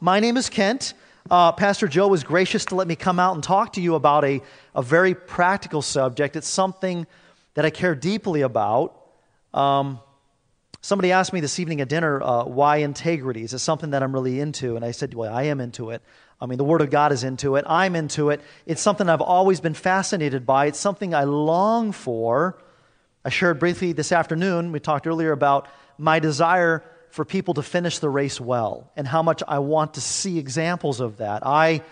my name is Kent. Uh, Pastor Joe was gracious to let me come out and talk to you about a, a very practical subject. It's something that I care deeply about. Um, somebody asked me this evening at dinner, uh, why integrity? Is it something that I'm really into? And I said, well, I am into it. I mean, the Word of God is into it. I'm into it. It's something I've always been fascinated by. It's something I long for. I shared briefly this afternoon, we talked earlier about my desire for people to finish the race well and how much I want to see examples of that. I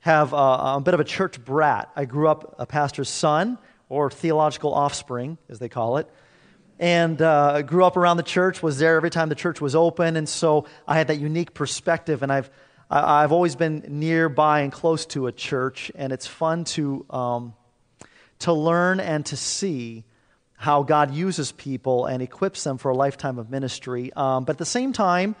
have a, a bit of a church brat. I grew up a pastor's son, or theological offspring, as they call it and uh, grew up around the church was there every time the church was open and so i had that unique perspective and i've I've always been nearby and close to a church, and it's fun to, um, to learn and to see how God uses people and equips them for a lifetime of ministry. Um, but at the same time,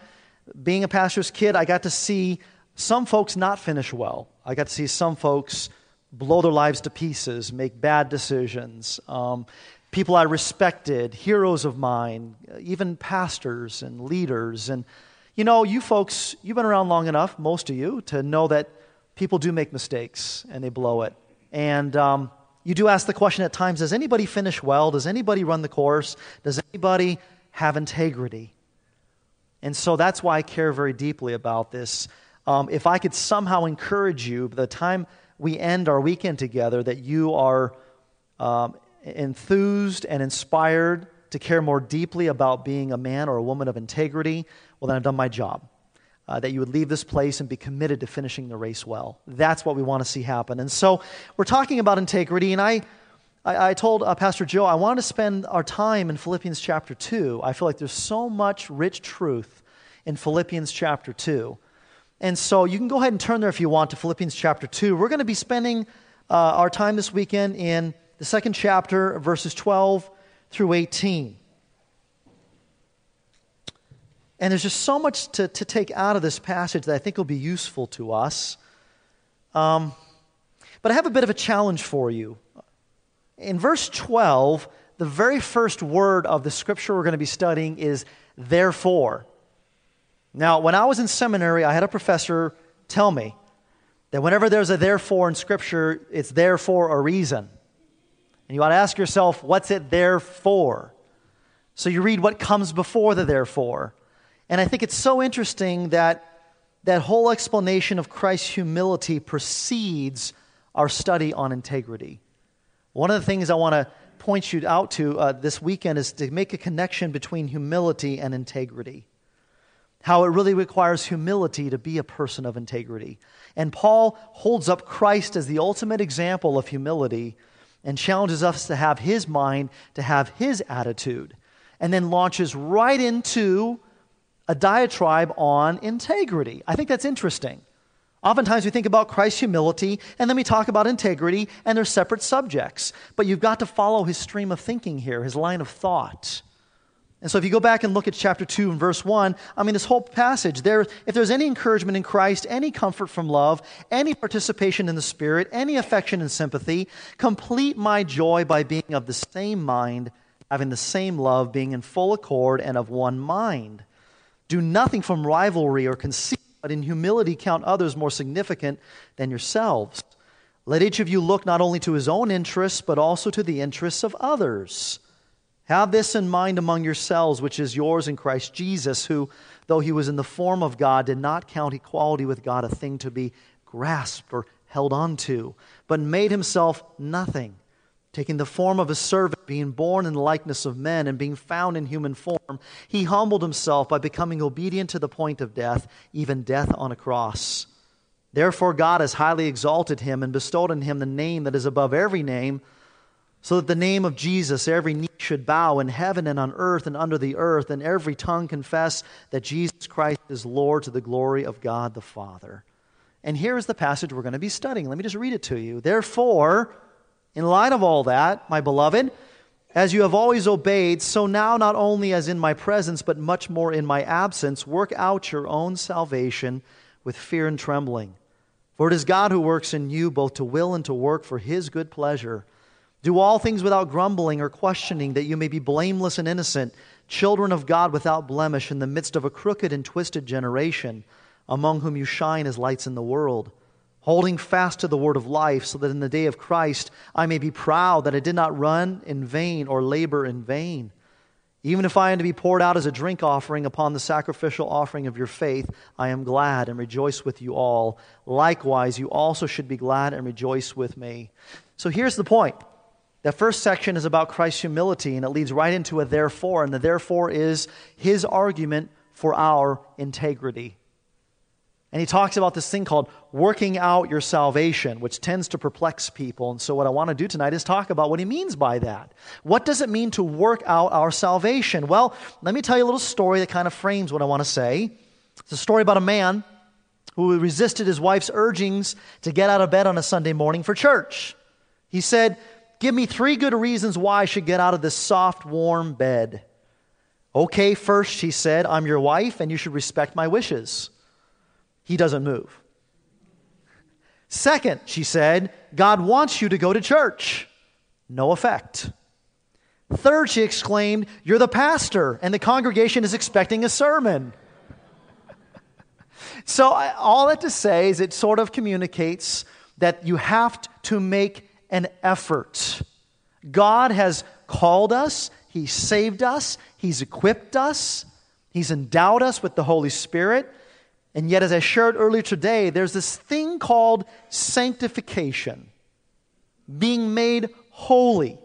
being a pastor's kid, I got to see some folks not finish well. I got to see some folks blow their lives to pieces, make bad decisions. Um, people I respected, heroes of mine, even pastors and leaders. And you know, you folks, you've been around long enough, most of you, to know that people do make mistakes and they blow it. And um, you do ask the question at times Does anybody finish well? Does anybody run the course? Does anybody have integrity? And so that's why I care very deeply about this. Um, if I could somehow encourage you by the time we end our weekend together that you are um, enthused and inspired to care more deeply about being a man or a woman of integrity, well, then I've done my job. Uh, that you would leave this place and be committed to finishing the race well. That's what we want to see happen. And so we're talking about integrity, and I, I, I told uh, Pastor Joe I wanted to spend our time in Philippians chapter 2. I feel like there's so much rich truth in Philippians chapter 2. And so you can go ahead and turn there if you want to Philippians chapter 2. We're going to be spending uh, our time this weekend in the second chapter, verses 12 through 18. And there's just so much to, to take out of this passage that I think will be useful to us. Um, but I have a bit of a challenge for you. In verse 12, the very first word of the scripture we're going to be studying is therefore. Now, when I was in seminary, I had a professor tell me that whenever there's a therefore in scripture, it's there for a reason. And you ought to ask yourself, what's it there for? So you read what comes before the therefore. And I think it's so interesting that that whole explanation of Christ's humility precedes our study on integrity. One of the things I want to point you out to uh, this weekend is to make a connection between humility and integrity. How it really requires humility to be a person of integrity. And Paul holds up Christ as the ultimate example of humility and challenges us to have his mind, to have his attitude, and then launches right into a diatribe on integrity. I think that's interesting. Oftentimes we think about Christ's humility and then we talk about integrity and they're separate subjects. But you've got to follow his stream of thinking here, his line of thought. And so if you go back and look at chapter 2 and verse 1, I mean, this whole passage, there, if there's any encouragement in Christ, any comfort from love, any participation in the Spirit, any affection and sympathy, complete my joy by being of the same mind, having the same love, being in full accord and of one mind. Do nothing from rivalry or conceit, but in humility count others more significant than yourselves. Let each of you look not only to his own interests, but also to the interests of others. Have this in mind among yourselves, which is yours in Christ Jesus, who, though he was in the form of God, did not count equality with God a thing to be grasped or held on to, but made himself nothing, taking the form of a servant, being born in the likeness of men, and being found in human form. He humbled himself by becoming obedient to the point of death, even death on a cross. Therefore, God has highly exalted him and bestowed on him the name that is above every name so that the name of Jesus, every knee should bow in heaven and on earth and under the earth, and every tongue confess that Jesus Christ is Lord to the glory of God the Father. And here is the passage we're going to be studying. Let me just read it to you. Therefore, in light of all that, my beloved, as you have always obeyed, so now, not only as in my presence, but much more in my absence, work out your own salvation with fear and trembling. For it is God who works in you both to will and to work for his good pleasure. Do all things without grumbling or questioning, that you may be blameless and innocent, children of God without blemish in the midst of a crooked and twisted generation, among whom you shine as lights in the world, holding fast to the word of life, so that in the day of Christ I may be proud that I did not run in vain or labor in vain. Even if I am to be poured out as a drink offering upon the sacrificial offering of your faith, I am glad and rejoice with you all. Likewise, you also should be glad and rejoice with me. So here's the point. That first section is about Christ's humility, and it leads right into a therefore, and the therefore is his argument for our integrity. And he talks about this thing called working out your salvation, which tends to perplex people. And so, what I want to do tonight is talk about what he means by that. What does it mean to work out our salvation? Well, let me tell you a little story that kind of frames what I want to say. It's a story about a man who resisted his wife's urgings to get out of bed on a Sunday morning for church. He said, Give me three good reasons why I should get out of this soft, warm bed. Okay, first, she said, I'm your wife and you should respect my wishes. He doesn't move. Second, she said, God wants you to go to church. No effect. Third, she exclaimed, You're the pastor, and the congregation is expecting a sermon. so, all that to say is it sort of communicates that you have to make an effort. God has called us, He saved us, He's equipped us, He's endowed us with the Holy Spirit. And yet, as I shared earlier today, there's this thing called sanctification, being made holy.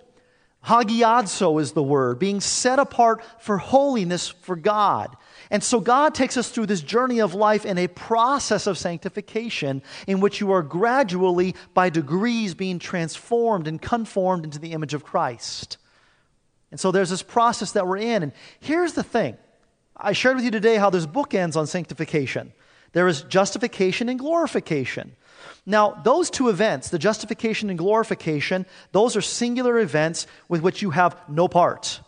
Hagiadzo is the word, being set apart for holiness for God. And so God takes us through this journey of life in a process of sanctification in which you are gradually, by degrees, being transformed and conformed into the image of Christ. And so there's this process that we're in. And here's the thing I shared with you today how there's bookends on sanctification. There is justification and glorification. Now, those two events, the justification and glorification, those are singular events with which you have no part.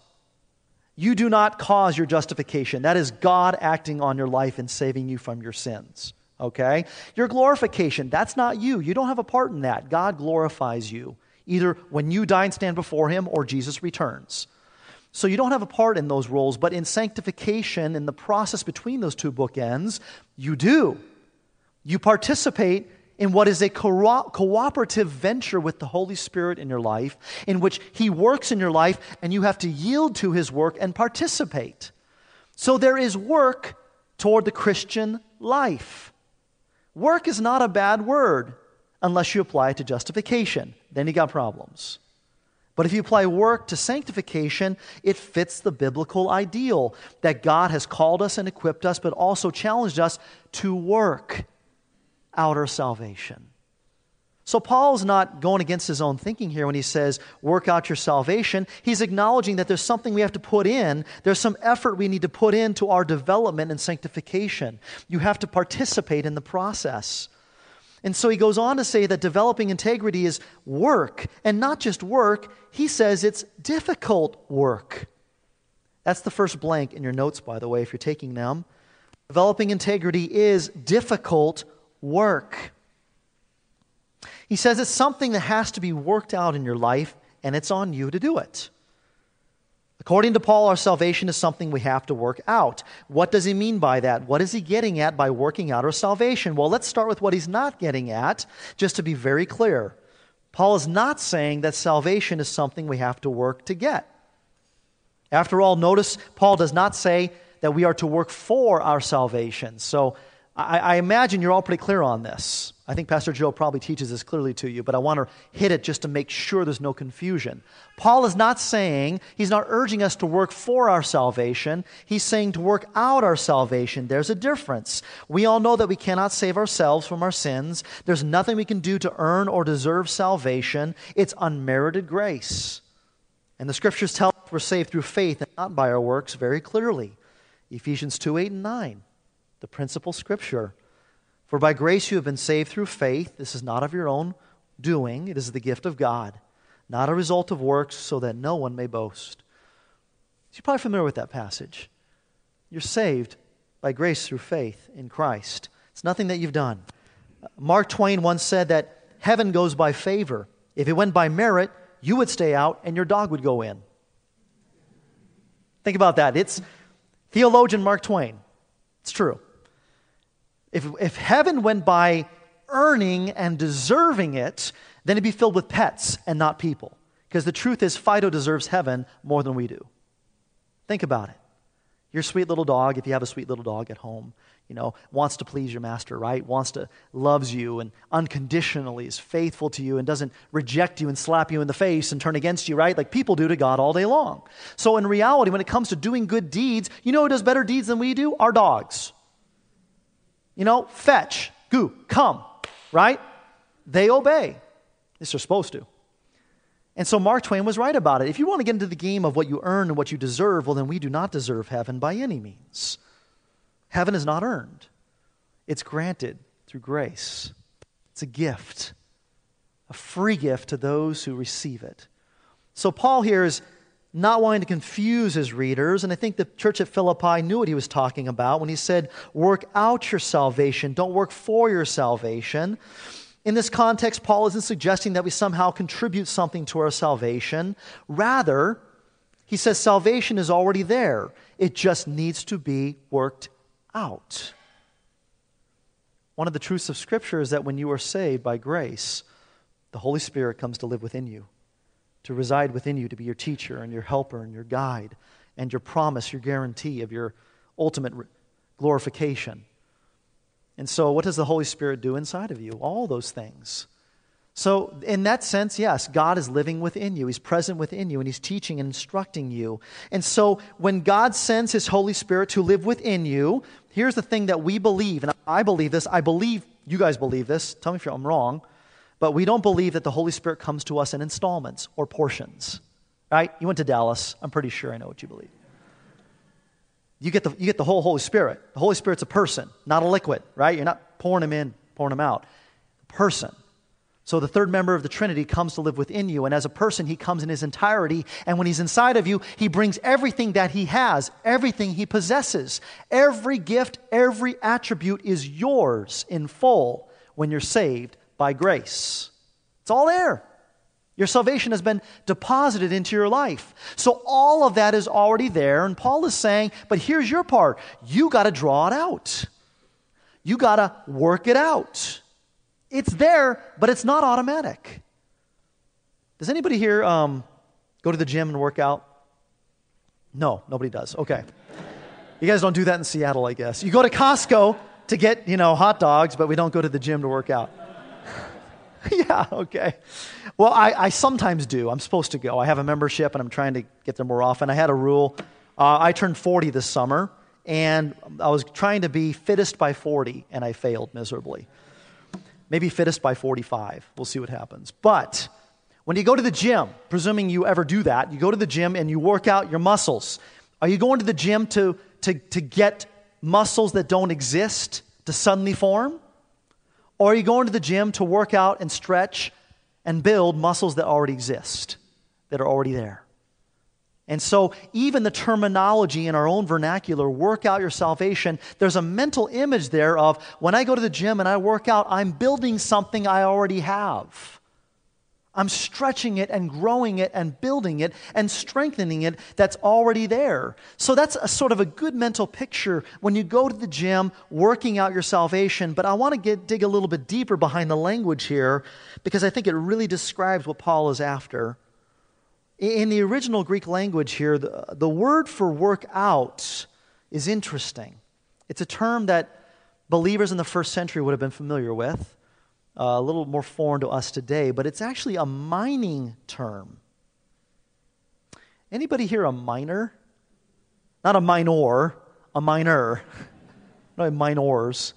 You do not cause your justification. That is God acting on your life and saving you from your sins. Okay? Your glorification, that's not you. You don't have a part in that. God glorifies you, either when you die and stand before Him or Jesus returns. So you don't have a part in those roles, but in sanctification, in the process between those two bookends, you do. You participate in what is a co- cooperative venture with the Holy Spirit in your life, in which He works in your life, and you have to yield to His work and participate. So there is work toward the Christian life. Work is not a bad word unless you apply it to justification. Then you got problems. But if you apply work to sanctification, it fits the biblical ideal that God has called us and equipped us, but also challenged us to work out our salvation. So, Paul's not going against his own thinking here when he says, work out your salvation. He's acknowledging that there's something we have to put in. There's some effort we need to put into our development and sanctification. You have to participate in the process. And so he goes on to say that developing integrity is work, and not just work, he says it's difficult work. That's the first blank in your notes, by the way, if you're taking them. Developing integrity is difficult work. He says it's something that has to be worked out in your life, and it's on you to do it. According to Paul, our salvation is something we have to work out. What does he mean by that? What is he getting at by working out our salvation? Well, let's start with what he's not getting at, just to be very clear. Paul is not saying that salvation is something we have to work to get. After all, notice Paul does not say that we are to work for our salvation. So I, I, imagine you're all pretty clear on this. I think Pastor Joe probably teaches this clearly to you, but I want to hit it just to make sure there's no confusion. Paul is not saying, he's not urging us to work for our salvation. He's saying to work out our salvation. There's a difference. We all know that we cannot save ourselves from our sins. There's nothing we can do to earn or deserve salvation. It's unmerited grace. And the scriptures tell us we're saved through faith and not by our works very clearly. Ephesians 2 8 and 9 the principal scripture. For by grace you have been saved through faith. This is not of your own doing, it is the gift of God, not a result of works, so that no one may boast. You're probably familiar with that passage. You're saved by grace through faith in Christ. It's nothing that you've done. Mark Twain once said that heaven goes by favor. If it went by merit, you would stay out and your dog would go in. Think about that. It's theologian Mark Twain. It's true. If, if heaven went by earning and deserving it, then it'd be filled with pets and not people. Because the truth is, Fido deserves heaven more than we do. Think about it. Your sweet little dog, if you have a sweet little dog at home, you know, wants to please your master, right? Wants to, loves you and unconditionally is faithful to you and doesn't reject you and slap you in the face and turn against you, right? Like people do to God all day long. So in reality, when it comes to doing good deeds, you know who does better deeds than we do? Our dogs. You know, fetch, goo, come, right? They obey. They're supposed to. And so Mark Twain was right about it. If you want to get into the game of what you earn and what you deserve, well, then we do not deserve heaven by any means. Heaven is not earned, it's granted through grace. It's a gift, a free gift to those who receive it. So Paul here is not wanting to confuse his readers, and I think the church at Philippi knew what he was talking about when he said, Work out your salvation, don't work for your salvation. In this context, Paul isn't suggesting that we somehow contribute something to our salvation. Rather, he says salvation is already there, it just needs to be worked out. One of the truths of Scripture is that when you are saved by grace, the Holy Spirit comes to live within you, to reside within you, to be your teacher and your helper and your guide, and your promise, your guarantee of your ultimate glorification. And so, what does the Holy Spirit do inside of you? All those things. So, in that sense, yes, God is living within you. He's present within you, and He's teaching and instructing you. And so, when God sends His Holy Spirit to live within you, here's the thing that we believe, and I believe this. I believe you guys believe this. Tell me if I'm wrong. But we don't believe that the Holy Spirit comes to us in installments or portions. Right? You went to Dallas. I'm pretty sure I know what you believe. You get the, you get the whole Holy Spirit. The Holy Spirit's a person, not a liquid, right? You're not pouring him in, pouring him out. Person. So the third member of the Trinity comes to live within you. And as a person, he comes in his entirety. And when he's inside of you, he brings everything that he has, everything he possesses. Every gift, every attribute is yours in full when you're saved by grace. It's all there. Your salvation has been deposited into your life. So all of that is already there. And Paul is saying, but here's your part you got to draw it out, you got to work it out. It's there, but it's not automatic. Does anybody here um, go to the gym and work out? No, nobody does. Okay. You guys don't do that in Seattle, I guess. You go to Costco to get, you know, hot dogs, but we don't go to the gym to work out. yeah, okay. Well, I, I, sometimes do. I'm supposed to go. I have a membership and I'm trying to get there more often. I had a rule. Uh, I turned 40 this summer, and I was trying to be fittest by 40, and I failed miserably maybe fittest by 45. We'll see what happens. But when you go to the gym, presuming you ever do that, you go to the gym and you work out your muscles. Are you going to the gym to, to, to get muscles that don't exist to suddenly form? Or are you going to the gym to work out and stretch and build muscles that already exist, that are already there? And so, even the terminology in our own vernacular, work out your salvation, there's a mental image there of when I go to the gym and I work out, I'm building something I already have. I'm stretching it and growing it and building it and strengthening it that's already there. So that's a sort of a good mental picture when you go to the gym working out your salvation. But I want to get, dig a little bit deeper behind the language here because I think it really describes what Paul is after. In the original Greek language here, the, the word for work out is interesting. It's a term that believers in the first century would have been familiar with, uh, a little more foreign to us today, but it's actually a mining term. Anybody here a miner? Not a minor, a miner. no, minors.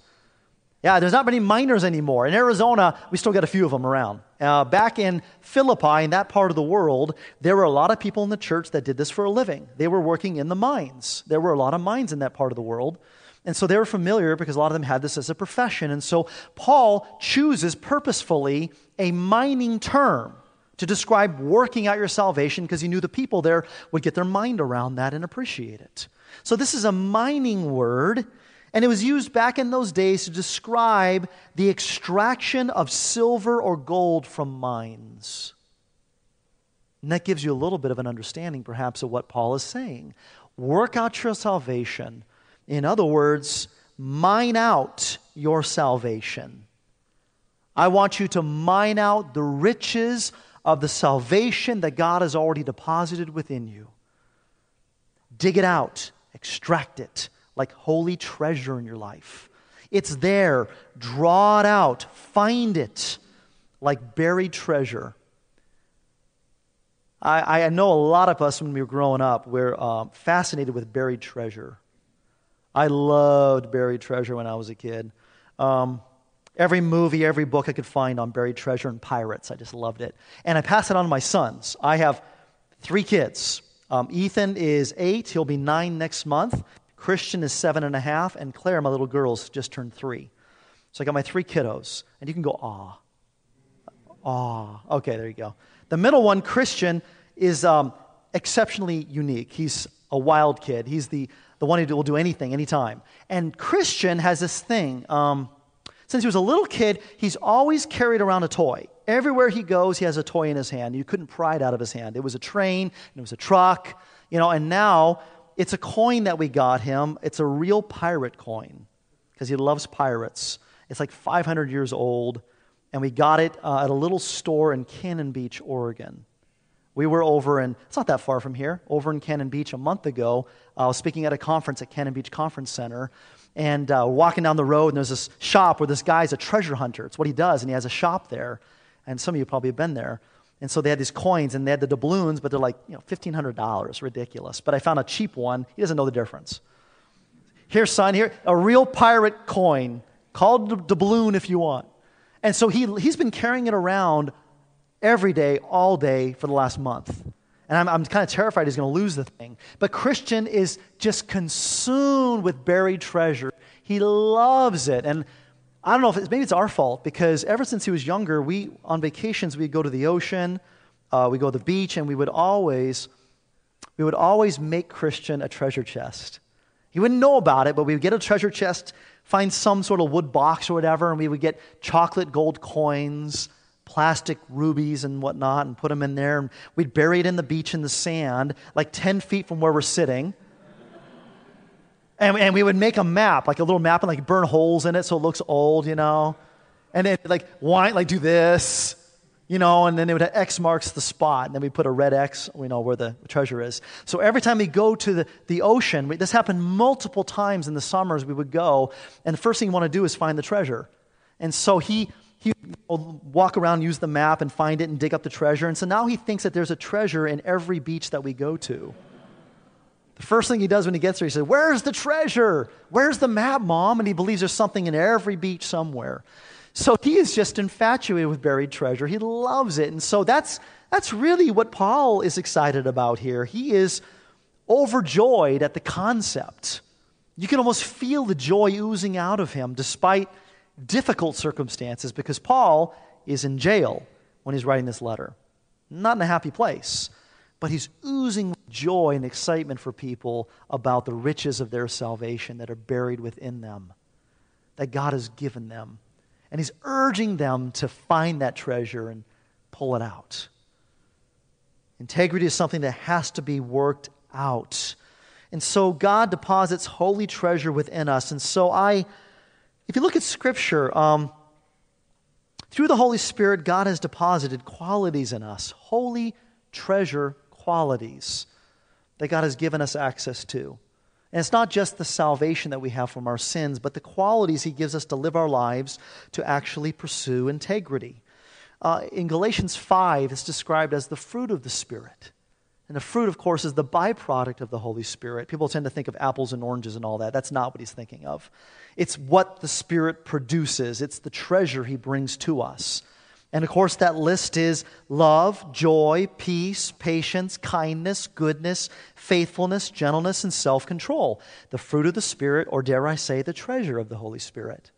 Yeah, there's not many miners anymore. In Arizona, we still got a few of them around. Uh, back in Philippi, in that part of the world, there were a lot of people in the church that did this for a living. They were working in the mines. There were a lot of mines in that part of the world. And so they were familiar because a lot of them had this as a profession. And so Paul chooses purposefully a mining term to describe working out your salvation because he knew the people there would get their mind around that and appreciate it. So this is a mining word and it was used back in those days to describe the extraction of silver or gold from mines. And that gives you a little bit of an understanding, perhaps, of what Paul is saying. Work out your salvation. In other words, mine out your salvation. I want you to mine out the riches of the salvation that God has already deposited within you. Dig it out, extract it like holy treasure in your life. It's there. Draw it out, find it like buried treasure. I, I know a lot of us when we were growing up, we're um, fascinated with buried treasure. I loved buried treasure when I was a kid. Um, every movie, every book I could find on buried treasure and pirates, I just loved it. And I pass it on to my sons. I have three kids. Um, Ethan is eight, he'll be nine next month. Christian is seven and a half, and Claire, my little girl's just turned three. So I got my three kiddos, and you can go, ah. Ah. Okay, there you go. The middle one, Christian, is um, exceptionally unique. He's a wild kid. He's the, the one who will do anything, anytime. And Christian has this thing. Um, since he was a little kid, he's always carried around a toy. Everywhere he goes, he has a toy in his hand. You couldn't pry it out of his hand. It was a train, it was a truck, you know, and now it's a coin that we got him. It's a real pirate coin because he loves pirates. It's like 500 years old, and we got it uh, at a little store in Cannon Beach, Oregon. We were over in, it's not that far from here, over in Cannon Beach a month ago. I was speaking at a conference at Cannon Beach Conference Center, and uh, walking down the road, and there's this shop where this guy's a treasure hunter. It's what he does, and he has a shop there. And some of you probably have been there. And so they had these coins, and they had the doubloons, but they're like, you know, $1,500. Ridiculous. But I found a cheap one. He doesn't know the difference. Here, son, here, a real pirate coin, called the doubloon if you want. And so he, he's been carrying it around every day, all day for the last month. And I'm, I'm kind of terrified he's going to lose the thing. But Christian is just consumed with buried treasure. He loves it. And I don't know if it's, maybe it's our fault because ever since he was younger, we, on vacations, we'd go to the ocean, uh, we go to the beach, and we would always, we would always make Christian a treasure chest. He wouldn't know about it, but we would get a treasure chest, find some sort of wood box or whatever, and we would get chocolate gold coins, plastic rubies and whatnot and put them in there. And we'd bury it in the beach in the sand, like 10 feet from where we're sitting. And, and we would make a map, like a little map, and like burn holes in it so it looks old, you know. And then like why like do this, you know, and then it would have X marks the spot, and then we put a red X, we know where the treasure is. So every time we go to the, the ocean, we, this happened multiple times in the summers, we would go, and the first thing you want to do is find the treasure. And so he he would walk around, use the map, and find it and dig up the treasure. And so now he thinks that there's a treasure in every beach that we go to. The first thing he does when he gets there, he says, Where's the treasure? Where's the map, mom? And he believes there's something in every beach somewhere. So he is just infatuated with buried treasure. He loves it. And so that's, that's really what Paul is excited about here. He is overjoyed at the concept. You can almost feel the joy oozing out of him despite difficult circumstances because Paul is in jail when he's writing this letter. Not in a happy place, but he's oozing joy and excitement for people about the riches of their salvation that are buried within them, that God has given them. And he's urging them to find that treasure and pull it out. Integrity is something that has to be worked out. And so God deposits holy treasure within us. And so I if you look at Scripture, um, through the Holy Spirit, God has deposited qualities in us, holy treasure qualities that God has given us access to. And it's not just the salvation that we have from our sins, but the qualities He gives us to live our lives to actually pursue integrity. Uh, in Galatians 5, it's described as the fruit of the Spirit. And the fruit, of course, is the byproduct of the Holy Spirit. People tend to think of apples and oranges and all that. That's not what he's thinking of. It's what the Spirit produces, it's the treasure he brings to us. And of course, that list is love, joy, peace, patience, kindness, goodness, faithfulness, gentleness, and self control. The fruit of the Spirit, or dare I say, the treasure of the Holy Spirit.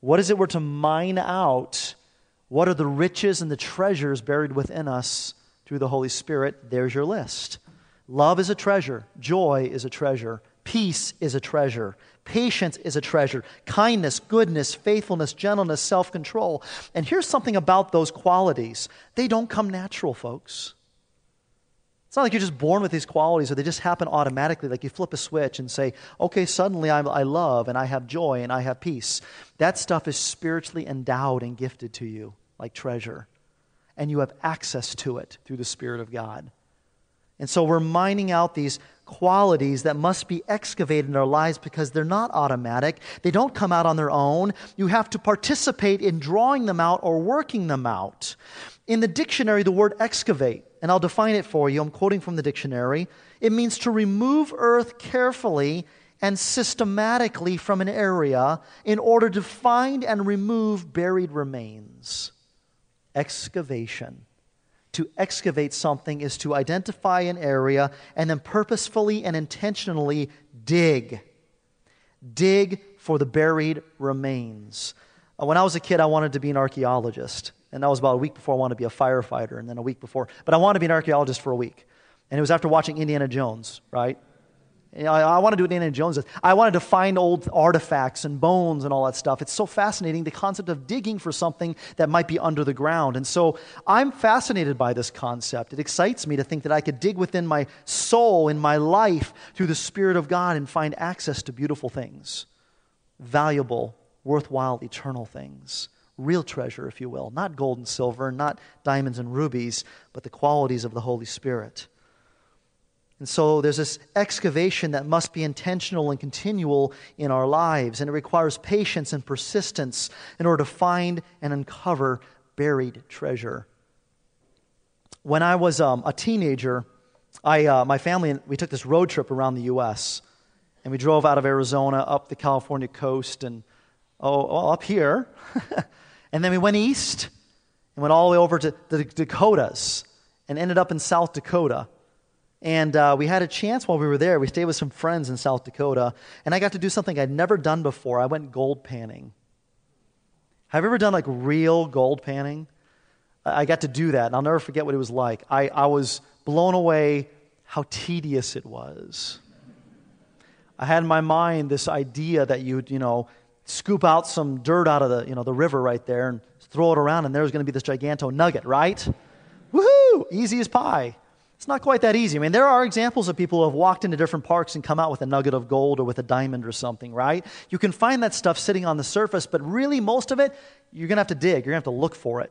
What is it we're to mine out? What are the riches and the treasures buried within us? Through the Holy Spirit, there's your list. Love is a treasure, joy is a treasure, peace is a treasure, patience is a treasure, kindness, goodness, faithfulness, gentleness, self control. And here's something about those qualities they don't come natural, folks. It's not like you're just born with these qualities or they just happen automatically, like you flip a switch and say, okay, suddenly I'm, I love and I have joy and I have peace. That stuff is spiritually endowed and gifted to you like treasure. And you have access to it through the Spirit of God. And so we're mining out these qualities that must be excavated in our lives because they're not automatic. They don't come out on their own. You have to participate in drawing them out or working them out. In the dictionary, the word excavate, and I'll define it for you, I'm quoting from the dictionary, it means to remove earth carefully and systematically from an area in order to find and remove buried remains. Excavation. To excavate something is to identify an area and then purposefully and intentionally dig. Dig for the buried remains. Uh, when I was a kid, I wanted to be an archaeologist. And that was about a week before I wanted to be a firefighter, and then a week before. But I wanted to be an archaeologist for a week. And it was after watching Indiana Jones, right? I, I want to do what Indiana Jones does. I wanted to find old artifacts and bones and all that stuff. It's so fascinating, the concept of digging for something that might be under the ground. And so I'm fascinated by this concept. It excites me to think that I could dig within my soul, in my life, through the Spirit of God and find access to beautiful things, valuable, worthwhile, eternal things real treasure, if you will. Not gold and silver, not diamonds and rubies, but the qualities of the Holy Spirit. And so there's this excavation that must be intentional and continual in our lives, and it requires patience and persistence in order to find and uncover buried treasure. When I was um, a teenager, I, uh, my family, we took this road trip around the U.S., and we drove out of Arizona up the California coast and oh, up here And then we went east and went all the way over to the Dakotas and ended up in South Dakota. And uh, we had a chance while we were there. We stayed with some friends in South Dakota, and I got to do something I'd never done before. I went gold panning. Have you ever done like real gold panning? I got to do that, and I'll never forget what it was like. I, I was blown away how tedious it was. I had in my mind this idea that you'd, you know, scoop out some dirt out of the, you know, the river right there and throw it around, and there's going to be this giganto nugget, right? Woohoo! Easy as pie. It's not quite that easy. I mean, there are examples of people who have walked into different parks and come out with a nugget of gold or with a diamond or something, right? You can find that stuff sitting on the surface, but really, most of it, you're going to have to dig. You're going to have to look for it.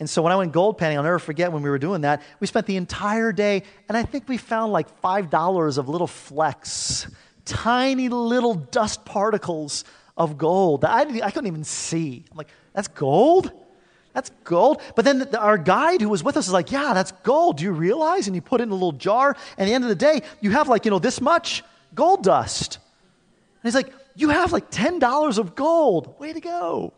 And so when I went gold panning, I'll never forget when we were doing that, we spent the entire day, and I think we found like $5 of little flecks tiny little dust particles of gold that I, I couldn't even see. I'm like, that's gold? That's gold. But then the, our guide who was with us is like, yeah, that's gold. Do you realize? And you put it in a little jar. And at the end of the day, you have like, you know, this much gold dust. And he's like, you have like $10 of gold. Way to go.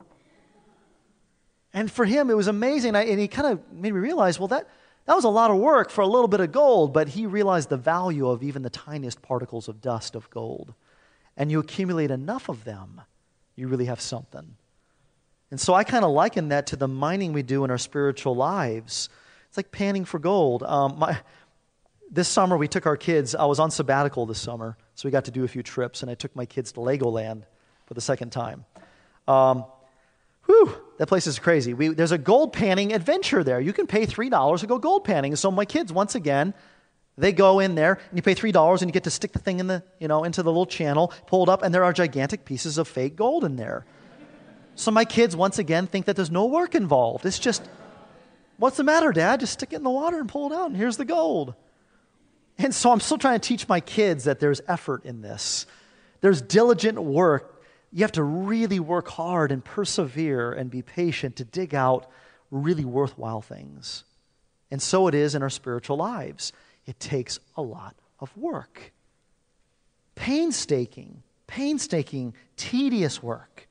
And for him, it was amazing. I, and he kind of made me realize, well, that, that was a lot of work for a little bit of gold, but he realized the value of even the tiniest particles of dust of gold. And you accumulate enough of them, you really have something. And so I kind of liken that to the mining we do in our spiritual lives. It's like panning for gold. Um, my, this summer, we took our kids. I was on sabbatical this summer, so we got to do a few trips, and I took my kids to Legoland for the second time. Um, Whew, that place is crazy. We, there's a gold panning adventure there. You can pay $3 to go gold panning. So my kids, once again, they go in there and you pay $3 and you get to stick the thing in the, you know, into the little channel, pull it up, and there are gigantic pieces of fake gold in there. So my kids, once again, think that there's no work involved. It's just, what's the matter, Dad? Just stick it in the water and pull it out, and here's the gold. And so I'm still trying to teach my kids that there's effort in this. There's diligent work you have to really work hard and persevere and be patient to dig out really worthwhile things. And so it is in our spiritual lives. It takes a lot of work. Painstaking, painstaking, tedious work.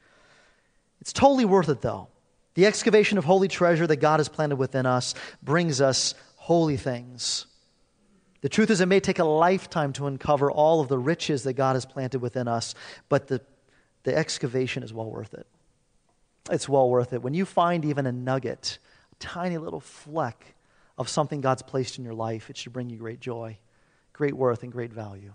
It's totally worth it, though. The excavation of holy treasure that God has planted within us brings us holy things. The truth is, it may take a lifetime to uncover all of the riches that God has planted within us, but the the excavation is well worth it. It's well worth it. When you find even a nugget, a tiny little fleck of something God's placed in your life, it should bring you great joy, great worth, and great value.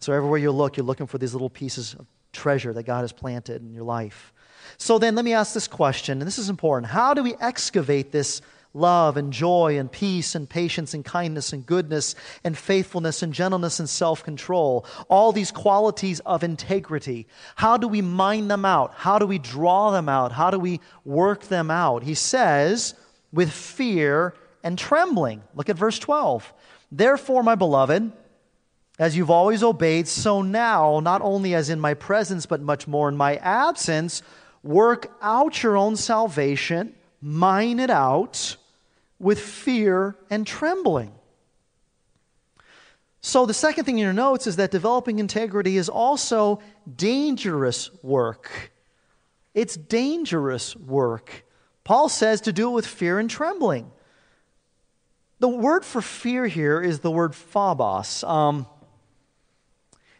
So everywhere you look, you're looking for these little pieces of treasure that God has planted in your life. So then let me ask this question, and this is important. How do we excavate this love and joy and peace and patience and kindness and goodness and faithfulness and gentleness and self control. All these qualities of integrity. How do we mine them out? How do we draw them out? How do we work them out? He says, with fear and trembling. Look at verse 12. Therefore, my beloved, as you've always obeyed, so now, not only as in my presence, but much more in my absence, work out your own salvation, mine it out with fear and trembling. So, the second thing in your notes is that developing integrity is also dangerous work. It's dangerous work. Paul says to do it with fear and trembling. The word for fear here is the word phobos. Um,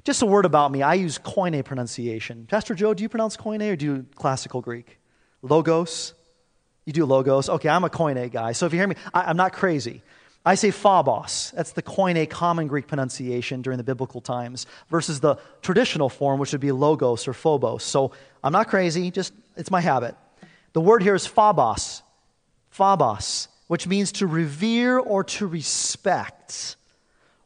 just a word about me. I use Koine pronunciation. Pastor Joe, do you pronounce Koine or do you classical Greek? Logos? You do logos? Okay, I'm a Koine guy. So if you hear me, I, am not crazy. I say phobos. That's the Koine common Greek pronunciation during the biblical times versus the traditional form, which would be logos or phobos. So I'm not crazy, just it's my habit. The word here is phobos. Phobos which means to revere or to respect.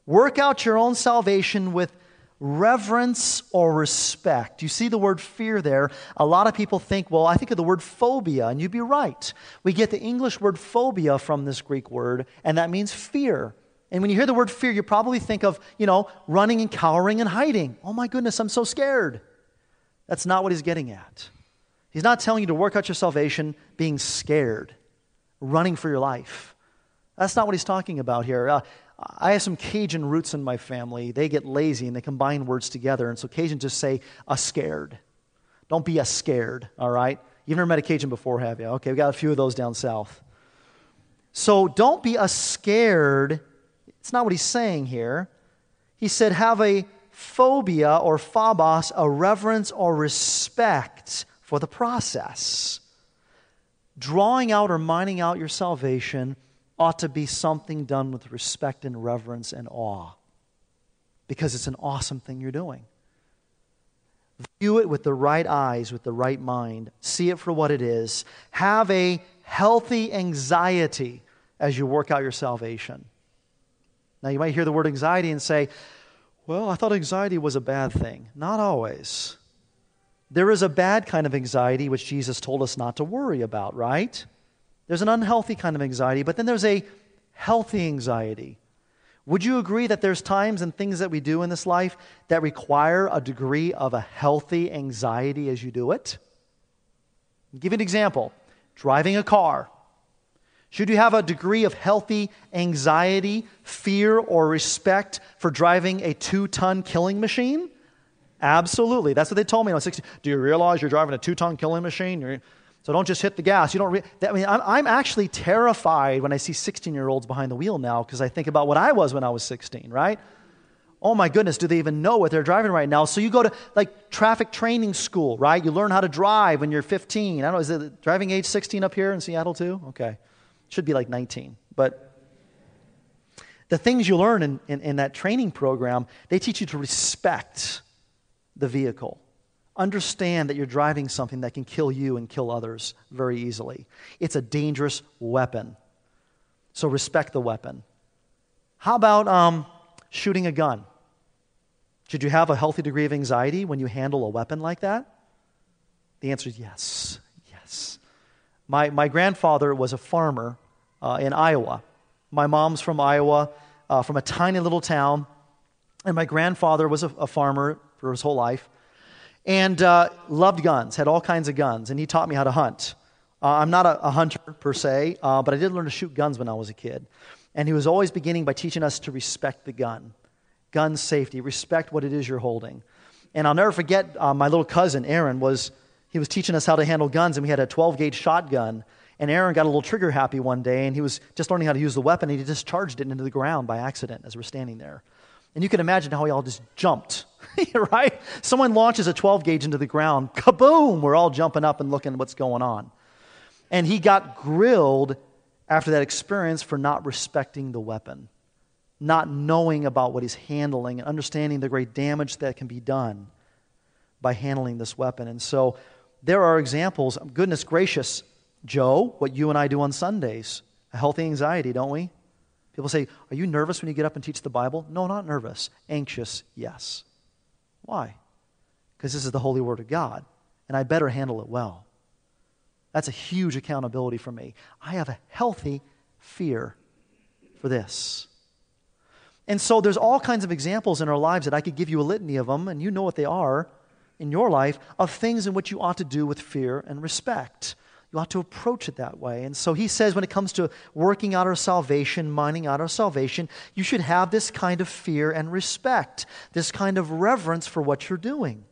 Work out your own salvation with reverence or respect. You see the word fear there. A lot of people think, well, I think of the word phobia, and you'd be right. We get the English word phobia from this Greek word, and that means fear. And when you hear the word fear, you probably think of, you know, running and cowering and hiding. Oh my goodness, I'm so scared. That's not what he's getting at. He's not telling you to work out your salvation being scared running for your life. That's not what he's talking about here. Uh, I have some Cajun roots in my family. They get lazy and they combine words together. And so Cajun just say, a scared. Don't be a scared, all right? You've never met a Cajun before, have you? Okay, we got a few of those down south. So don't be a scared. It's not what he's saying here. He said, have a phobia or phobos, a reverence or respect for the process drawing out or mining out your salvation ought to be something done with respect and reverence and awe because it's an awesome thing you're doing. View it with the right eyes, with the right mind. See it for what it is. Have a healthy anxiety as you work out your salvation. Now, you might hear the word anxiety and say, well, I thought anxiety was a bad thing. Not always. There is a bad kind of anxiety which Jesus told us not to worry about, right? There's an unhealthy kind of anxiety, but then there's a healthy anxiety. Would you agree that there's times and things that we do in this life that require a degree of a healthy anxiety as you do it? I'll give an example driving a car. Should you have a degree of healthy anxiety, fear, or respect for driving a two ton killing machine? Absolutely. That's what they told me when I was 16. Do you realize you're driving a two ton killing machine? You're, so don't just hit the gas. You don't. Re- I mean, I'm, I'm actually terrified when I see 16 year olds behind the wheel now because I think about what I was when I was 16. Right? Oh my goodness, do they even know what they're driving right now? So you go to like traffic training school, right? You learn how to drive when you're 15. I don't know, is it driving age 16 up here in Seattle too? Okay. Should be like 19. But the things you learn in, in, in that training program, they teach you to respect the vehicle. Understand that you're driving something that can kill you and kill others very easily. It's a dangerous weapon. So respect the weapon. How about um, shooting a gun? Should you have a healthy degree of anxiety when you handle a weapon like that? The answer is yes. Yes. My, my grandfather was a farmer uh, in Iowa. My mom's from Iowa, uh, from a tiny little town. And my grandfather was a, a farmer for his whole life, and uh, loved guns, had all kinds of guns, and he taught me how to hunt. Uh, I'm not a, a, hunter per se, uh, but I did learn to shoot guns when I was a kid. And he was always beginning by teaching us to respect the gun, gun safety, respect what it is you're holding. And I'll never forget uh, my little cousin, Aaron, was he was teaching us how to handle guns, and we had a 12 gauge shotgun. And Aaron got a little trigger happy one day, and he was just learning how to use the weapon, and he discharged it into the ground by accident as we're standing there. And you can imagine how we all just jumped, right? Someone launches a 12 gauge into the ground, kaboom, we're all jumping up and looking at what's going on. And he got grilled after that experience for not respecting the weapon, not knowing about what he's handling, and understanding the great damage that can be done by handling this weapon. And so there are examples, goodness gracious, Joe, what you and I do on Sundays A healthy anxiety, don't we? People say, Are you nervous when you get up and teach the Bible? No, not nervous. Anxious, yes. Why? Because this is the holy word of God, and I better handle it well. That's a huge accountability for me. I have a healthy fear for this. And so there's all kinds of examples in our lives that I could give you a litany of them, and you know what they are in your life, of things in which you ought to do with fear and respect. You ought to approach it that way. And so he says, when it comes to working out our salvation, mining out our salvation, you should have this kind of fear and respect, this kind of reverence for what you're doing.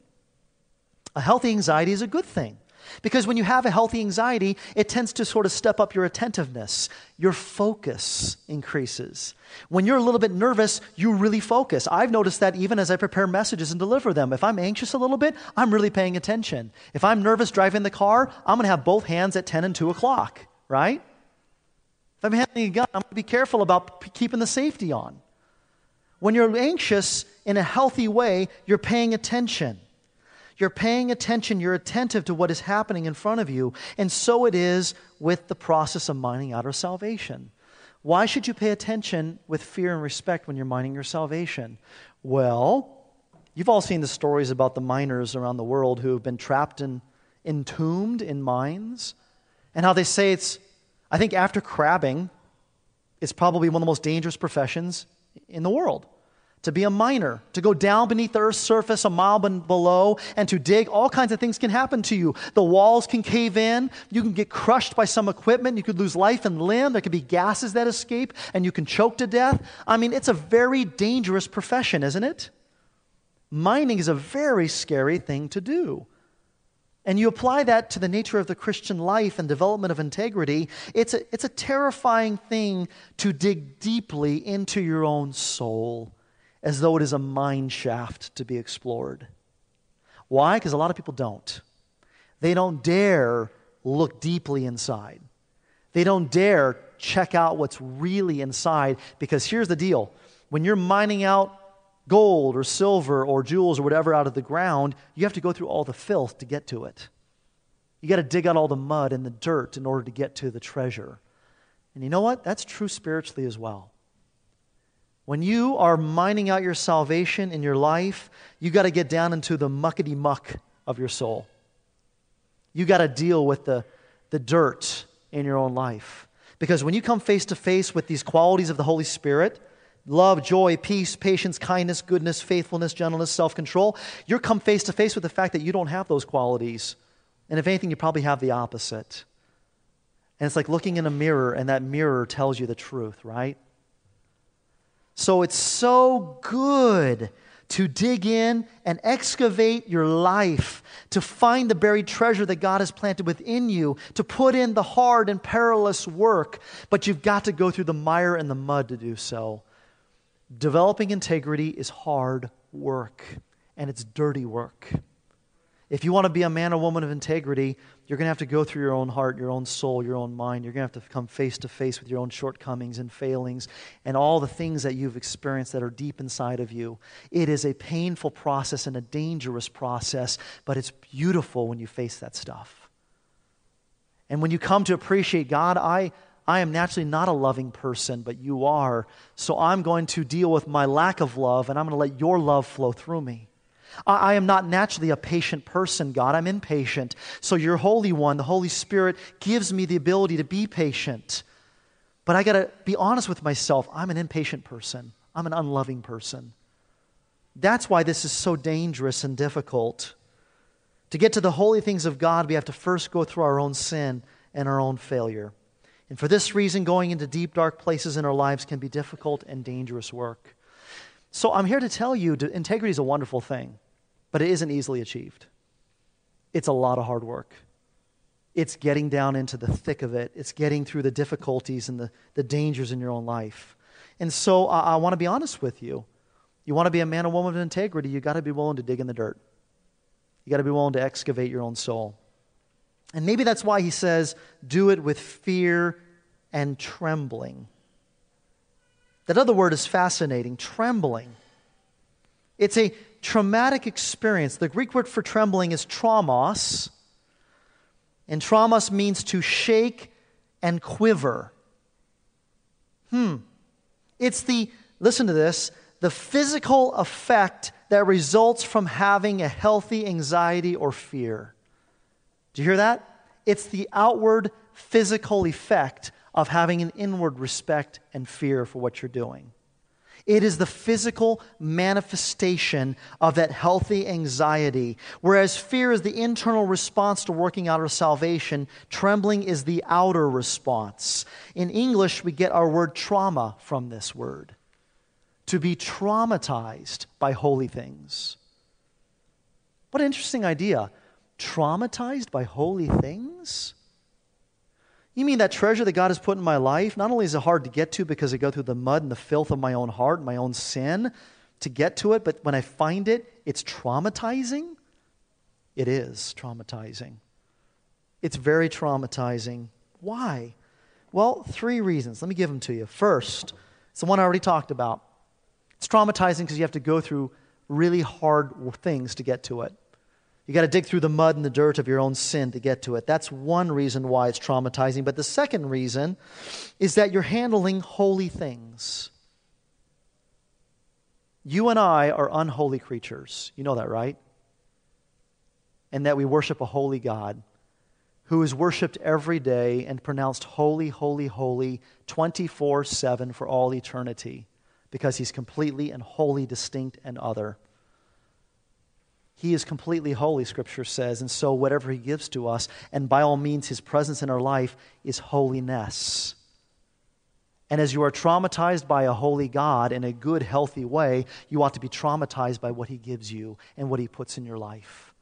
A healthy anxiety is a good thing. Because when you have a healthy anxiety, it tends to sort of step up your attentiveness. Your focus increases. When you're a little bit nervous, you really focus. I've noticed that even as I prepare messages and deliver them. If I'm anxious a little bit, I'm really paying attention. If I'm nervous driving the car, I'm going to have both hands at 10 and 2 o'clock, right? If I'm handling a gun, I'm going to be careful about keeping the safety on. When you're anxious in a healthy way, you're paying attention. You're paying attention, you're attentive to what is happening in front of you. And so it is with the process of mining out our salvation. Why should you pay attention with fear and respect when you're mining your salvation? Well, you've all seen the stories about the miners around the world who have been trapped and entombed in mines, and how they say it's, I think, after crabbing, it's probably one of the most dangerous professions in the world to be a miner, to go down beneath the earth's surface a mile below and to dig. All kinds of things can happen to you. The walls can cave in. You can get crushed by some equipment. You could lose life and limb. There could be gases that escape and you can choke to death. I mean, it's a very dangerous profession, isn't it? Mining is a very scary thing to do. And you apply that to the nature of the Christian life and development of integrity, it's a, it's a terrifying thing to dig deeply into your own soul as though it is a mine shaft to be explored. Why? Because a lot of people don't. They don't dare look deeply inside. They don't dare check out what's really inside because here's the deal when you're mining out gold or silver or jewels or whatever out of the ground, you have to go through all the filth to get to it. You got to dig out all the mud and the dirt in order to get to the treasure. And you know what? That's true spiritually as well. When you are mining out your salvation in your life, you got to get down into the muckety muck of your soul. You got to deal with the, the dirt in your own life. Because when you come face to face with these qualities of the Holy Spirit, love, joy, peace, patience, kindness, goodness, faithfulness, gentleness, self control, you're come face to face with the fact that you don't have those qualities. And if anything, you probably have the opposite. And it's like looking in a mirror, and that mirror tells you the truth, right? So it's so good to dig in and excavate your life, to find the buried treasure that God has planted within you, to put in the hard and perilous work, but you've got to go through the mire and the mud to do so. Developing integrity is hard work, and it's dirty work. If you want to be a man or woman of integrity, you're going to have to go through your own heart, your own soul, your own mind. You're going to have to come face to face with your own shortcomings and failings and all the things that you've experienced that are deep inside of you. It is a painful process and a dangerous process, but it's beautiful when you face that stuff. And when you come to appreciate God, I, I am naturally not a loving person, but you are. So I'm going to deal with my lack of love, and I'm going to let your love flow through me. I, am not naturally a patient person, God. I'm impatient. So your Holy One, the Holy Spirit, gives me the ability to be patient. But I got to be honest with myself. I'm an impatient person, I'm an unloving person. That's why this is so dangerous and difficult. To get to the holy things of God, we have to first go through our own sin and our own failure. And for this reason, going into deep, dark places in our lives can be difficult and dangerous work. So I'm here to tell you integrity is a wonderful thing, but it isn't easily achieved. It's a lot of hard work. It's getting down into the thick of it, it's getting through the difficulties and the, the dangers in your own life. And so I, I want to be honest with you. You want to be a man or woman of integrity, you got to be willing to dig in the dirt. You got to be willing to excavate your own soul. And maybe that's why he says, do it with fear and trembling. That other word is fascinating trembling. It's a traumatic experience. The Greek word for trembling is traumas, and traumas means to shake and quiver. Hmm. It's the, listen to this, the physical effect that results from having a healthy anxiety or fear. Do you hear that? It's the outward physical effect of having an inward respect and fear for what you're doing. It is the physical manifestation of that healthy anxiety. Whereas fear is the internal response to working out our salvation, trembling is the outer response. In English, we get our word trauma from this word to be traumatized by holy things. What an interesting idea. Traumatized by holy things? You mean that treasure that God has put in my life? Not only is it hard to get to because I go through the mud and the filth of my own heart, my own sin to get to it, but when I find it, it's traumatizing? It is traumatizing. It's very traumatizing. Why? Well, three reasons. Let me give them to you. First, it's the one I already talked about. It's traumatizing because you have to go through really hard things to get to it. You got to dig through the mud and the dirt of your own sin to get to it. That's one reason why it's traumatizing. But the second reason is that you're handling holy things. You and I are unholy creatures. You know that, right? And that we worship a holy God who is worshiped every day and pronounced holy, holy, holy 24 7 for all eternity because he's completely and wholly distinct and other. He is completely holy, Scripture says, and so whatever He gives to us, and by all means, His presence in our life is holiness. And as you are traumatized by a holy God in a good, healthy way, you ought to be traumatized by what He gives you and what He puts in your life.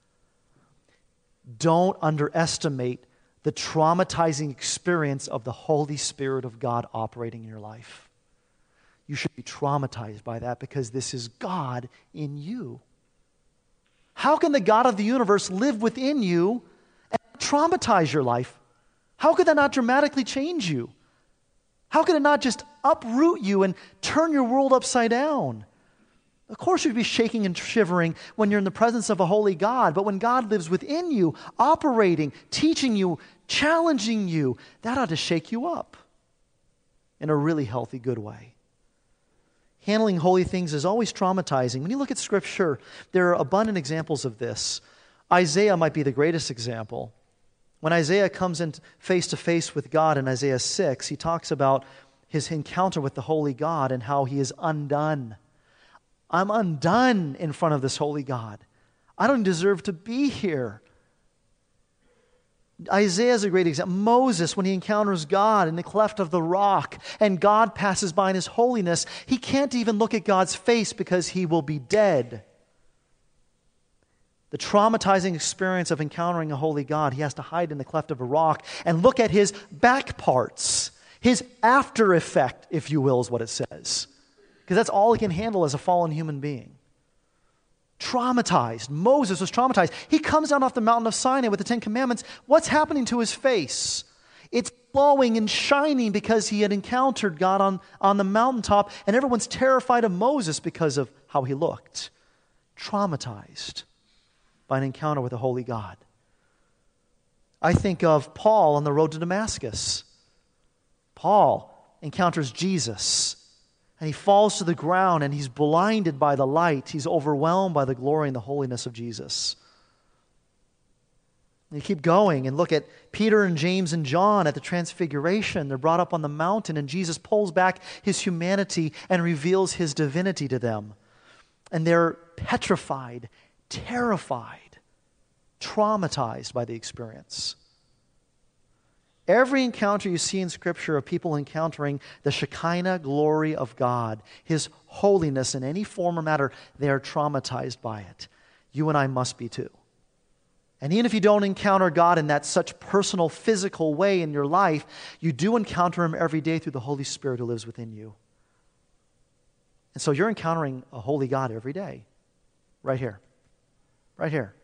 Don't underestimate the traumatizing experience of the Holy Spirit of God operating in your life. You should be traumatized by that because this is God in you. How can the God of the universe live within you and traumatize your life? How could that not dramatically change you? How could it not just uproot you and turn your world upside down? Of course, you'd be shaking and shivering when you're in the presence of a holy God, but when God lives within you, operating, teaching you, challenging you, that ought to shake you up in a really healthy, good way handling holy things is always traumatizing. When you look at Scripture, there are abundant examples of this. Isaiah might be the greatest example. When Isaiah comes in face to face with God in Isaiah 6, he talks about his encounter with the holy God and how he is undone. I'm undone in front of this holy God. I don't deserve to be here. Isaiah is a great example. Moses, when he encounters God in the cleft of the rock and God passes by in his holiness, he can't even look at God's face because he will be dead. The traumatizing experience of encountering a holy God, he has to hide in the cleft of a rock and look at his back parts, his after effect, if you will, is what it says. Because that's all he can handle as a fallen human being traumatized. Moses was traumatized. He comes down off the mountain of Sinai with the Ten Commandments. What's happening to his face? It's glowing and shining because he had encountered God on, on the mountaintop, and everyone's terrified of Moses because of how he looked. Traumatized by an encounter with a holy God. I think of Paul on the road to Damascus. Paul encounters Jesus and he falls to the ground and he's blinded by the light. He's overwhelmed by the glory and the holiness of Jesus. And you keep going and look at Peter and James and John at the transfiguration. They're brought up on the mountain, and Jesus pulls back his humanity and reveals his divinity to them. And they're petrified, terrified, traumatized by the experience. Every encounter you see in Scripture of people encountering the Shekinah glory of God, His holiness in any form or matter, they are traumatized by it. You and I must be too. And even if you don't encounter God in that such personal, physical way in your life, you do encounter Him every day through the Holy Spirit who lives within you. And so you're encountering a holy God every day, right here. Right here.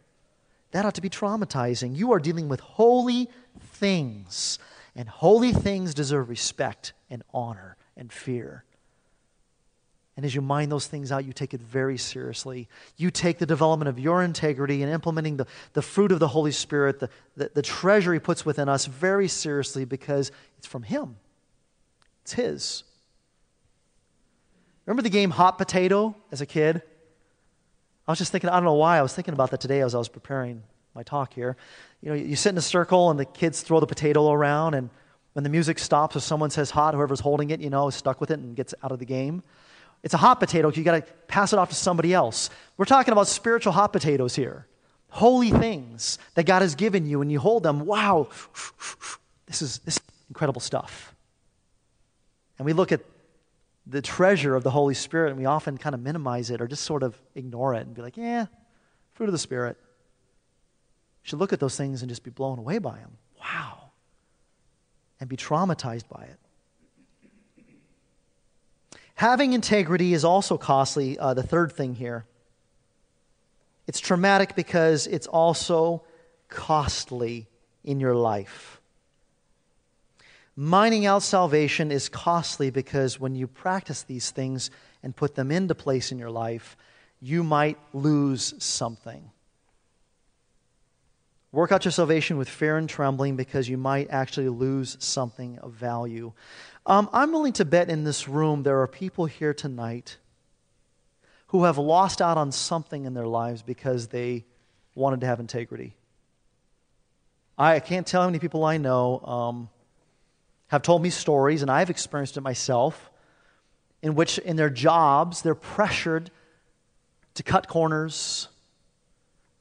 That ought to be traumatizing. You are dealing with holy things, and holy things deserve respect and honor and fear. And as you mind those things out, you take it very seriously. You take the development of your integrity and implementing the, the fruit of the Holy Spirit, the, the, the treasure He puts within us, very seriously because it's from Him. It's His. Remember the game Hot Potato as a kid? I was just thinking, I don't know why, I was thinking about that today as I was preparing my talk here. You know, you sit in a circle and the kids throw the potato around, and when the music stops or someone says hot, whoever's holding it, you know, is stuck with it and gets out of the game. It's a hot potato, you got to pass it off to somebody else. We're talking about spiritual hot potatoes here. Holy things that God has given you, and you hold them. Wow, this is, this is incredible stuff. And we look at the treasure of the Holy Spirit, and we often kind of minimize it or just sort of ignore it and be like, yeah, fruit of the Spirit. You should look at those things and just be blown away by them. Wow. And be traumatized by it. Having integrity is also costly, uh, the third thing here. It's traumatic because it's also costly in your life. Mining out salvation is costly because when you practice these things and put them into place in your life, you might lose something. Work out your salvation with fear and trembling because you might actually lose something of value. Um, I'm willing to bet in this room there are people here tonight who have lost out on something in their lives because they wanted to have integrity. I can't tell how many people I know. Um, have told me stories, and I've experienced it myself, in which in their jobs they're pressured to cut corners,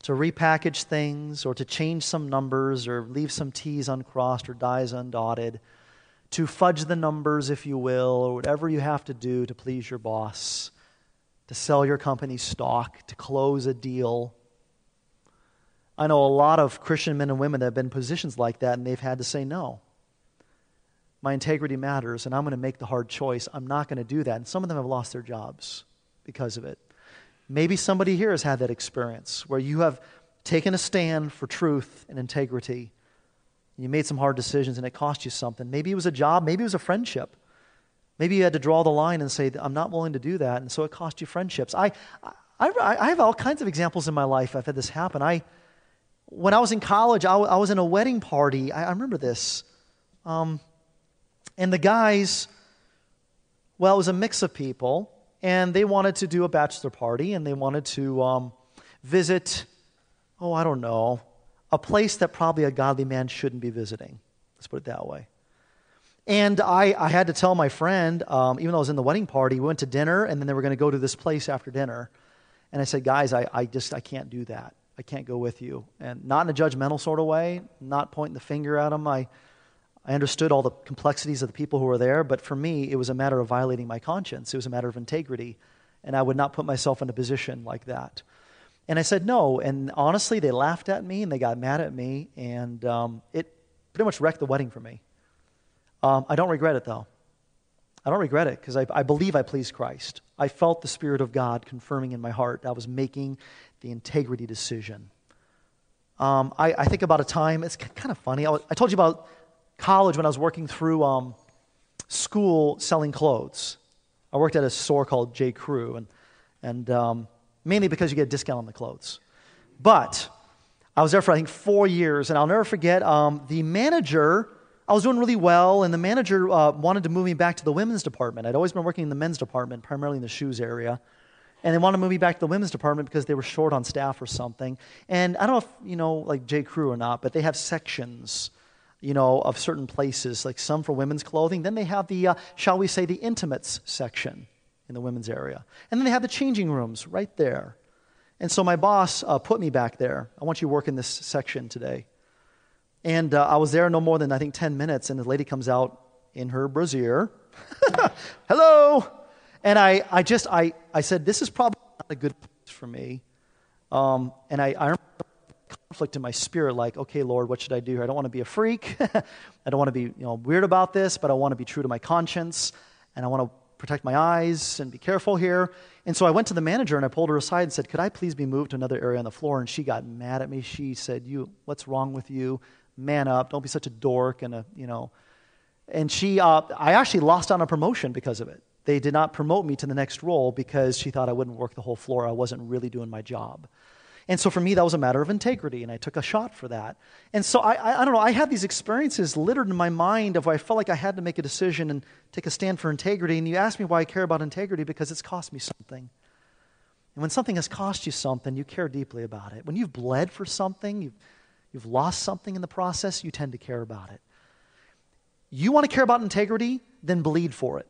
to repackage things, or to change some numbers, or leave some T's uncrossed or I's undotted, to fudge the numbers, if you will, or whatever you have to do to please your boss, to sell your company's stock, to close a deal. I know a lot of Christian men and women that have been in positions like that, and they've had to say no my integrity matters and I'm going to make the hard choice. I'm not going to do that. And some of them have lost their jobs because of it. Maybe somebody here has had that experience where you have taken a stand for truth and integrity. You made some hard decisions and it cost you something. Maybe it was a job, maybe it was a friendship. Maybe you had to draw the line and say, I'm not willing to do that. And so it cost you friendships. I, I, I have all kinds of examples in my life. I've had this happen. I, when I was in college, I, I was in a wedding party. I, I remember this. Um, and the guys, well, it was a mix of people, and they wanted to do a bachelor party, and they wanted to um, visit, oh, I don't know, a place that probably a godly man shouldn't be visiting. Let's put it that way. And I, I had to tell my friend, um, even though I was in the wedding party, we went to dinner, and then they were going to go to this place after dinner. And I said, guys, I, I just, I can't do that. I can't go with you. And not in a judgmental sort of way, not pointing the finger at them. I, I understood all the complexities of the people who were there, but for me, it was a matter of violating my conscience. It was a matter of integrity, and I would not put myself in a position like that. And I said no, and honestly, they laughed at me and they got mad at me, and um, it pretty much wrecked the wedding for me. Um, I don't regret it, though. I don't regret it because I, I believe I pleased Christ. I felt the Spirit of God confirming in my heart I was making the integrity decision. Um, I, I, think about a time, it's kind of funny. I, was, I told you about college when I was working through um, school selling clothes. I worked at a store called J. Crew, and, and um, mainly because you get a discount on the clothes. But I was there for, I think, four years, and I'll never forget um, the manager. I was doing really well, and the manager uh, wanted to move me back to the women's department. I'd always been working in the men's department, primarily in the shoes area. And they wanted to move me back to the women's department because they were short on staff or something. And I don't know if you know, like J. Crew or not, but they have sections you know, of certain places, like some for women's clothing. Then they have the, uh, shall we say, the intimates section in the women's area. And then they have the changing rooms right there. And so my boss uh, put me back there. I want you to work in this section today. And uh, I was there no more than, I think, 10 minutes, and the lady comes out in her brassiere. Hello! And I, I just, I, I said, this is probably not a good place for me. Um, and I, I conflict in my spirit like, okay, Lord, what should I do here? I don't want to be a freak. I don't want to be you know, weird about this, but I want to be true to my conscience and I want to protect my eyes and be careful here. And so I went to the manager and I pulled her aside and said, Could I please be moved to another area on the floor? And she got mad at me. She said, You, what's wrong with you? Man up. Don't be such a dork and a, you know. And she, uh, I actually lost on a promotion because of it. They did not promote me to the next role because she thought I wouldn't work the whole floor. I wasn't really doing my job. And so for me, that was a matter of integrity, and I took a shot for that. And so I, I, I, don't know, I had these experiences littered in my mind of where I felt like I had to make a decision and take a stand for integrity. And you ask me why I care about integrity because it's cost me something. And when something has cost you something, you care deeply about it. When you've bled for something, you've, you've lost something in the process, you tend to care about it. You want to care about integrity, then bleed for it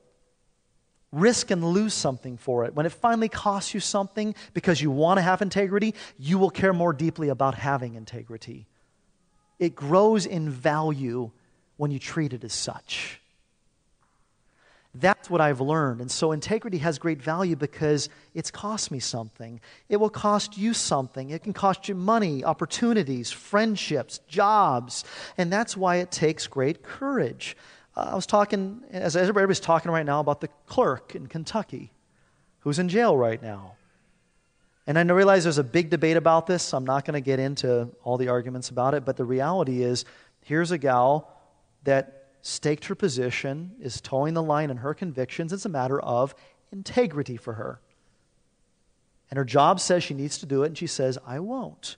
risk and lose something for it. When it finally costs you something because you want to have integrity, you will care more deeply about having integrity. It grows in value when you treat it as such. That's what I've learned. And so integrity has great value because it's cost me something. It will cost you something. It can cost you money, opportunities, friendships, jobs. And that's why it takes great courage. Uh, I was talking, as everybody's talking right now, about the clerk in Kentucky who's in jail right now. And I realize there's a big debate about this. So I'm not going to get into all the arguments about it. But the reality is here's a gal that staked her position, is toeing the line in her convictions. It's a matter of integrity for her. And her job says she needs to do it, and she says, I won't.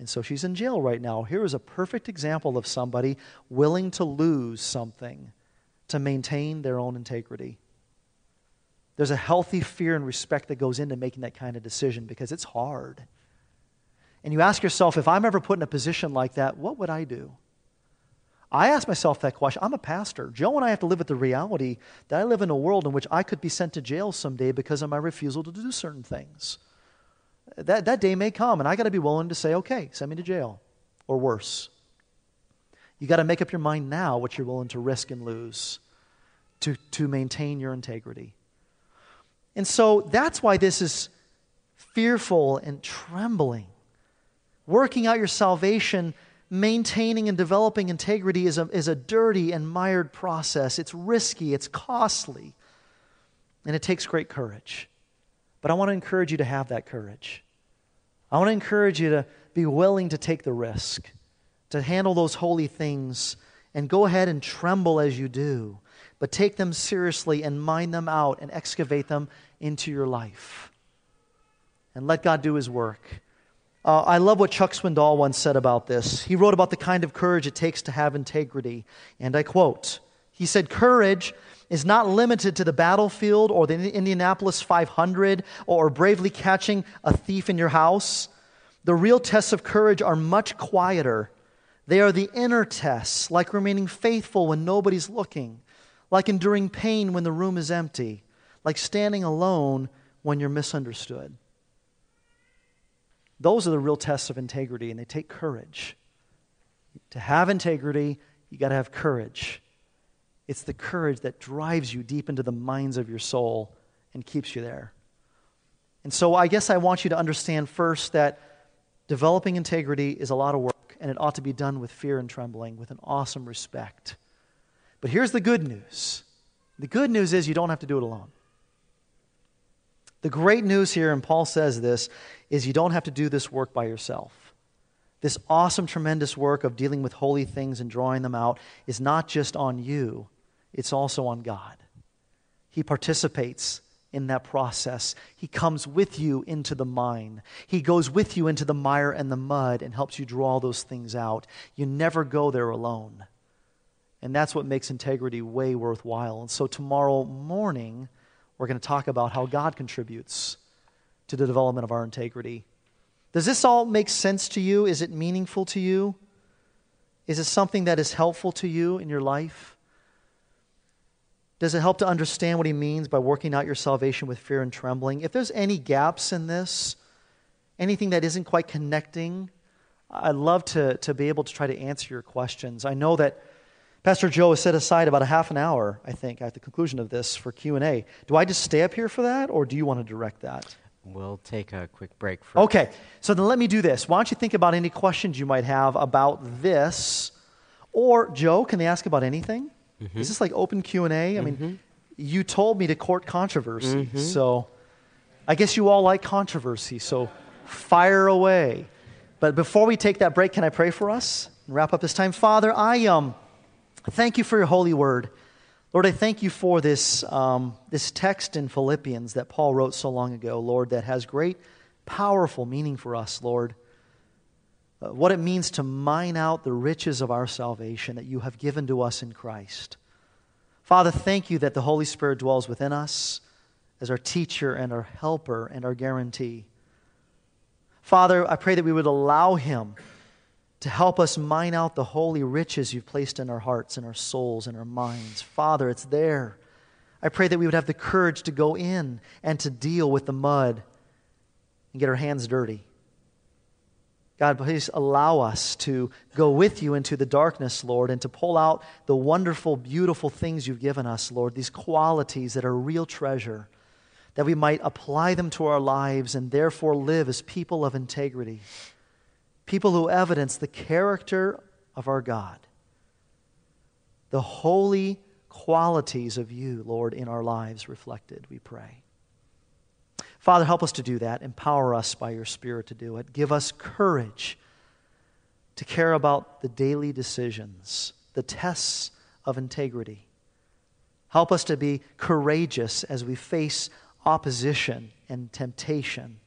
And so she's in jail right now. Here is a perfect example of somebody willing to lose something to maintain their own integrity. There's a healthy fear and respect that goes into making that kind of decision because it's hard. And you ask yourself, if I'm ever put in a position like that, what would I do? I ask myself that question. I'm a pastor. Joe and I have to live with the reality that I live in a world in which I could be sent to jail someday because of my refusal to do certain things. That, that day may come, and I got to be willing to say, okay, send me to jail, or worse. You got to make up your mind now what you're willing to risk and lose to, to maintain your integrity. And so that's why this is fearful and trembling. Working out your salvation, maintaining and developing integrity is a, is a dirty and mired process. It's risky, it's costly, and it takes great courage. But I want to encourage you to have that courage. I want to encourage you to be willing to take the risk to handle those holy things. And go ahead and tremble as you do, but take them seriously and mine them out and excavate them into your life. And let God do his work. Uh, I love what Chuck Swindoll once said about this. He wrote about the kind of courage it takes to have integrity. And I quote He said, Courage is not limited to the battlefield or the Indianapolis 500 or bravely catching a thief in your house. The real tests of courage are much quieter they are the inner tests, like remaining faithful when nobody's looking, like enduring pain when the room is empty, like standing alone when you're misunderstood. Those are the real tests of integrity, and they take courage. To have integrity, you got to have courage. It's the courage that drives you deep into the minds of your soul and keeps you there. And so I guess I want you to understand first that developing integrity is a lot of work and it ought to be done with fear and trembling, with an awesome respect. But here's the good news the good news is you don't have to do it alone. The great news here, and Paul says this, is you don't have to do this work by yourself. This awesome, tremendous work of dealing with holy things and drawing them out is not just on you, it's also on God. He participates in that process. He comes with you into the mine. He goes with you into the mire and the mud and helps you draw those things out. You never go there alone. And that's what makes integrity way worthwhile. And so tomorrow morning, we're going to talk about how God contributes to the development of our integrity. Does this all make sense to you? Is it meaningful to you? Is it something that is helpful to you in your life? Does it help to understand what he means by working out your salvation with fear and trembling? If there's any gaps in this, anything that isn't quite connecting, I'd love to, to be able to try to answer your questions. I know that Pastor Joe has set aside about a half an hour, I think, at the conclusion of this for Q&A. Do I just stay up here for that, or do you want to direct that? We'll take a quick break. For okay, so then let me do this. Why don't you think about any questions you might have about this? Or, Joe, can they ask about anything? Mm-hmm. Is this like open Q and A? I mean, mm-hmm. you told me to court controversy, mm-hmm. so I guess you all like controversy. So fire away. But before we take that break, can I pray for us and wrap up this time? Father, I um, thank you for your holy word. Lord, I thank you for this, um, this text in Philippians that Paul wrote so long ago, Lord, that has great powerful meaning for us, Lord. Uh, what it means to mine out the riches of our salvation that you have given to us in Christ. Father, thank you that the Holy Spirit dwells within us as our teacher and our helper and our guarantee. Father, I pray that we would allow him to help us mine out the holy riches you've placed in our hearts and our souls and our minds. Father, it's there. I pray that we would have the courage to go in and to deal with the mud and get our hands dirty. God, please allow us to go with you into the darkness, Lord, and to pull out the wonderful, beautiful things you've given us, Lord, these qualities that are real treasure, that we might apply them to our lives and therefore live as people of integrity people who evidence the character of our God, the holy qualities of you, Lord, in our lives reflected, we pray. Father, help us to do that. Empower us by your Spirit to do it. Give us courage to care about the daily decisions, the tests of integrity. Help us to be courageous as we face opposition and temptation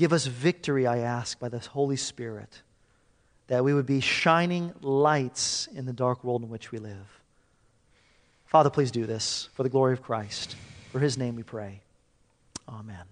Give us victory, I ask, by the Holy Spirit, that we would be shining lights in the dark world in which we live. Father, please do this for the glory of Christ. For his name we pray. Amen.